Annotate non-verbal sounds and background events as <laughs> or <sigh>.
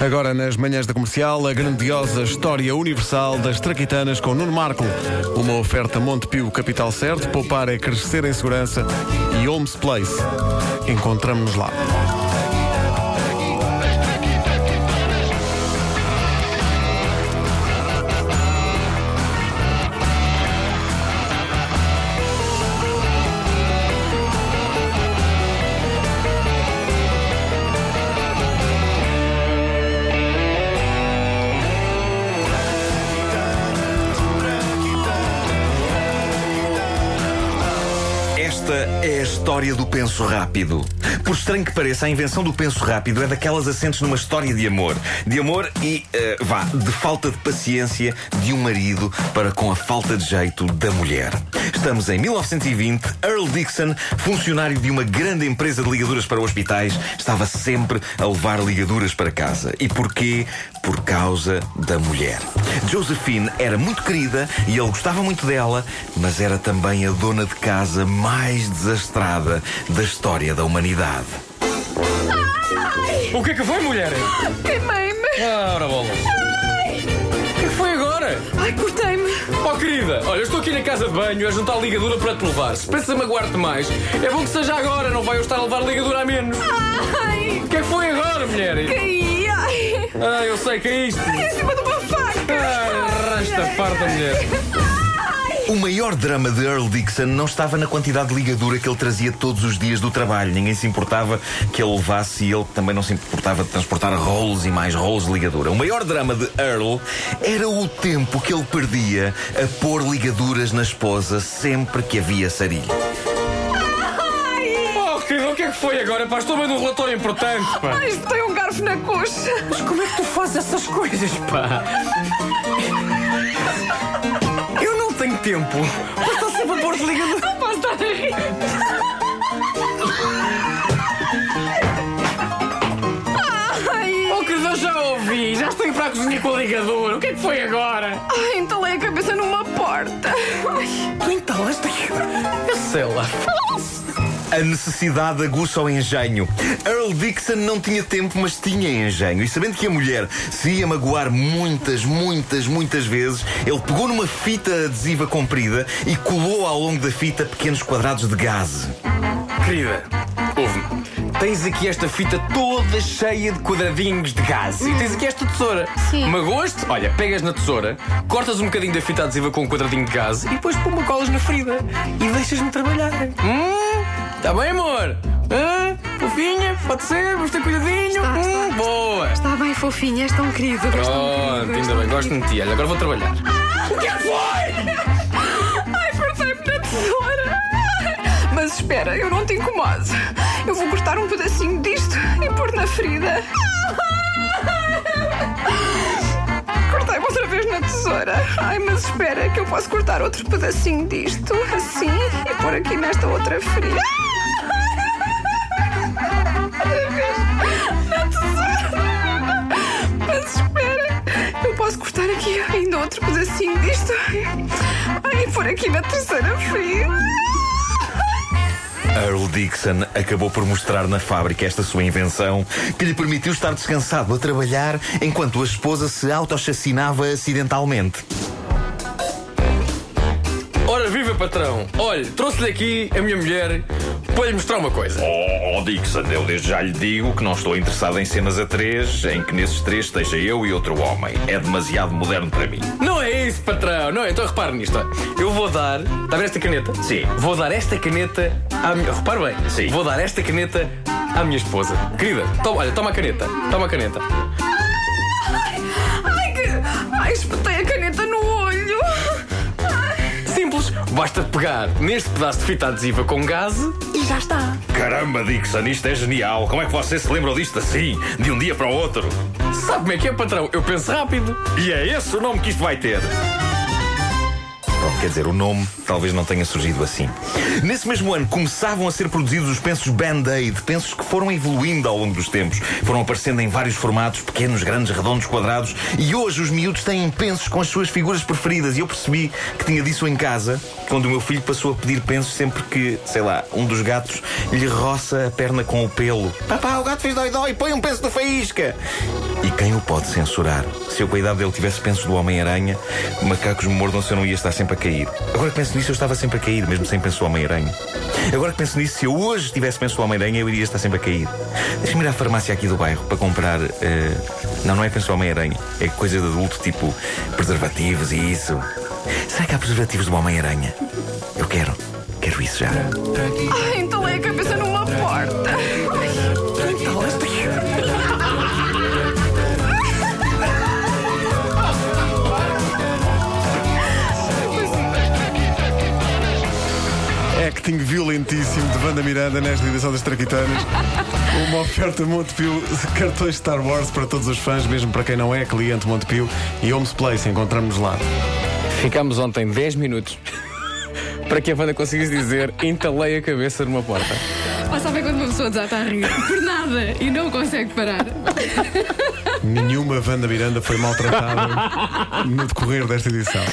Agora, nas manhãs da comercial, a grandiosa história universal das traquitanas com Nuno Marco. Uma oferta Montepio Capital Certo, poupar é crescer em segurança e Homes Place. Encontramos-nos lá. Esta é a história do penso rápido. Por estranho que pareça, a invenção do penso rápido é daquelas assentes numa história de amor. De amor e, eh, vá, de falta de paciência de um marido para com a falta de jeito da mulher. Estamos em 1920. Earl Dixon, funcionário de uma grande empresa de ligaduras para hospitais, estava sempre a levar ligaduras para casa. E porquê? Por causa da mulher. Josephine era muito querida e ele gostava muito dela, mas era também a dona de casa mais desastrada da história da humanidade. O que é que foi, mulher? Queimei-me! Ah, ora bola. O que é que foi agora? Ai, cortei-me! Oh, querida, olha, eu estou aqui na casa de banho a juntar ligadura para te levar. Se pensa magoar-te mais, é bom que seja agora, não vai eu estar a levar ligadura a menos. Ai, O que é que foi agora, mulher? caí! Ai, Ah, eu sei que é isto. em cima de uma faca! Ah, resta farta, mulher. O maior drama de Earl Dixon não estava na quantidade de ligadura que ele trazia todos os dias do trabalho. Ninguém se importava que ele levasse e ele também não se importava de transportar rolos e mais rolos de ligadura. O maior drama de Earl era o tempo que ele perdia a pôr ligaduras na esposa sempre que havia sarilho. Oh, querida, o que é que foi agora? Pá, estou vendo um relatório importante, pá. Ai, espetei um garfo na coxa! Mas como é que tu fazes essas coisas, pá? <laughs> Tempo. Mas estou sempre a pôr de ligadura. Não posso estar a rir! Ai, Oh, querida, eu já ouvi. Já estou a ir para a cozinha com a ligadura. O que é que foi agora? ai, entalei a cabeça numa porta! Ai, Tu entalaste aqui. Eu sei lá. A necessidade aguça o engenho. Earl Dixon não tinha tempo, mas tinha engenho. E sabendo que a mulher se ia magoar muitas, muitas, muitas vezes, ele pegou numa fita adesiva comprida e colou ao longo da fita pequenos quadrados de gaze. Querida, ouve-me. Tens aqui esta fita toda cheia de quadradinhos de gás. E tens aqui esta tesoura. Sim. Magoas-te? Olha, pegas na tesoura, cortas um bocadinho da fita adesiva com um quadradinho de gás e depois puma colas na ferida. E deixas-me trabalhar. Hum? Tá bem, amor? Hã? Fofinha? Pode ser? Vamos ter cuidadinho? Está, hum? está. Boa! está bem fofinho, és tão querido! Pronto, ainda bem, gosto de ti. Olha, agora vou trabalhar. O que é que foi? <laughs> Ai, cortei-me na tesoura! Mas espera, eu não te incomodo. Eu vou cortar um pedacinho disto e pôr na ferida. Cortei-me outra vez na tesoura. Ai, mas espera, que eu posso cortar outro pedacinho disto, assim, e pôr aqui nesta outra ferida. Outra vez na tesoura. Mas espera, eu posso cortar aqui ainda outro pedacinho disto. Ai, e pôr aqui na terceira ferida. Earl Dixon acabou por mostrar na fábrica esta sua invenção que lhe permitiu estar descansado a trabalhar enquanto a esposa se autochacinava acidentalmente. Ora, viva patrão! Olha, trouxe-lhe aqui a minha mulher para lhe mostrar uma coisa. Oh, oh, Dixon, eu desde já lhe digo que não estou interessado em cenas a três, em que nesses três esteja eu e outro homem. É demasiado moderno para mim. Não é isso, patrão. Não é. Então repare nisto. ó. Eu vou dar. Está a ver esta caneta? Sim. Vou dar esta caneta à minha. Repare bem. Sim. Vou dar esta caneta à minha esposa. Querida, toma, olha, toma a caneta. Toma a caneta. Ai, que. Ai, espetei a caneta no. Ai. Simples. Basta pegar neste pedaço de fita adesiva com gás e já está. Caramba, Dixon, isto é genial. Como é que você se lembrou disto assim, de um dia para o outro? Sabe como é que é, patrão? Eu penso rápido. E é esse o nome que isto vai ter. Bom, quer dizer, o nome talvez não tenha surgido assim. Nesse mesmo ano começavam a ser produzidos os pensos Band-Aid, pensos que foram evoluindo ao longo dos tempos. Foram aparecendo em vários formatos, pequenos, grandes, redondos, quadrados, e hoje os miúdos têm pensos com as suas figuras preferidas. E eu percebi que tinha disso em casa quando o meu filho passou a pedir pensos sempre que, sei lá, um dos gatos lhe roça a perna com o pelo. Papá, o gato fez dói-dói, põe um penso do faísca! E quem o pode censurar? Se eu com a idade dele tivesse pensos do Homem-Aranha, macacos me mordam se eu não ia estar sempre a cair. Agora que penso nisso, eu estava sempre a cair, mesmo sem penso do Homem-Aranha. Agora que penso nisso, se eu hoje tivesse penso do Homem-Aranha, eu iria estar sempre a cair. Deixa-me ir à farmácia aqui do bairro para comprar. eh, Não, não é penso Homem-Aranha. É coisa de adulto, tipo preservativos e isso. Será que há preservativos do Homem-Aranha? Eu quero. Quero isso já. Ai, entalei a cabeça numa porta. Violentíssimo de Wanda Miranda nesta edição das Traquitanas. Uma oferta Montepio, cartões Star Wars para todos os fãs, mesmo para quem não é cliente Montepio. E Homes Place, encontramos lá. Ficámos ontem 10 minutos para que a Wanda conseguisse dizer entalei a cabeça numa porta. Mas sabem quando uma pessoa desata a rir? Por nada e não consegue parar. Nenhuma Wanda Miranda foi maltratada no decorrer desta edição.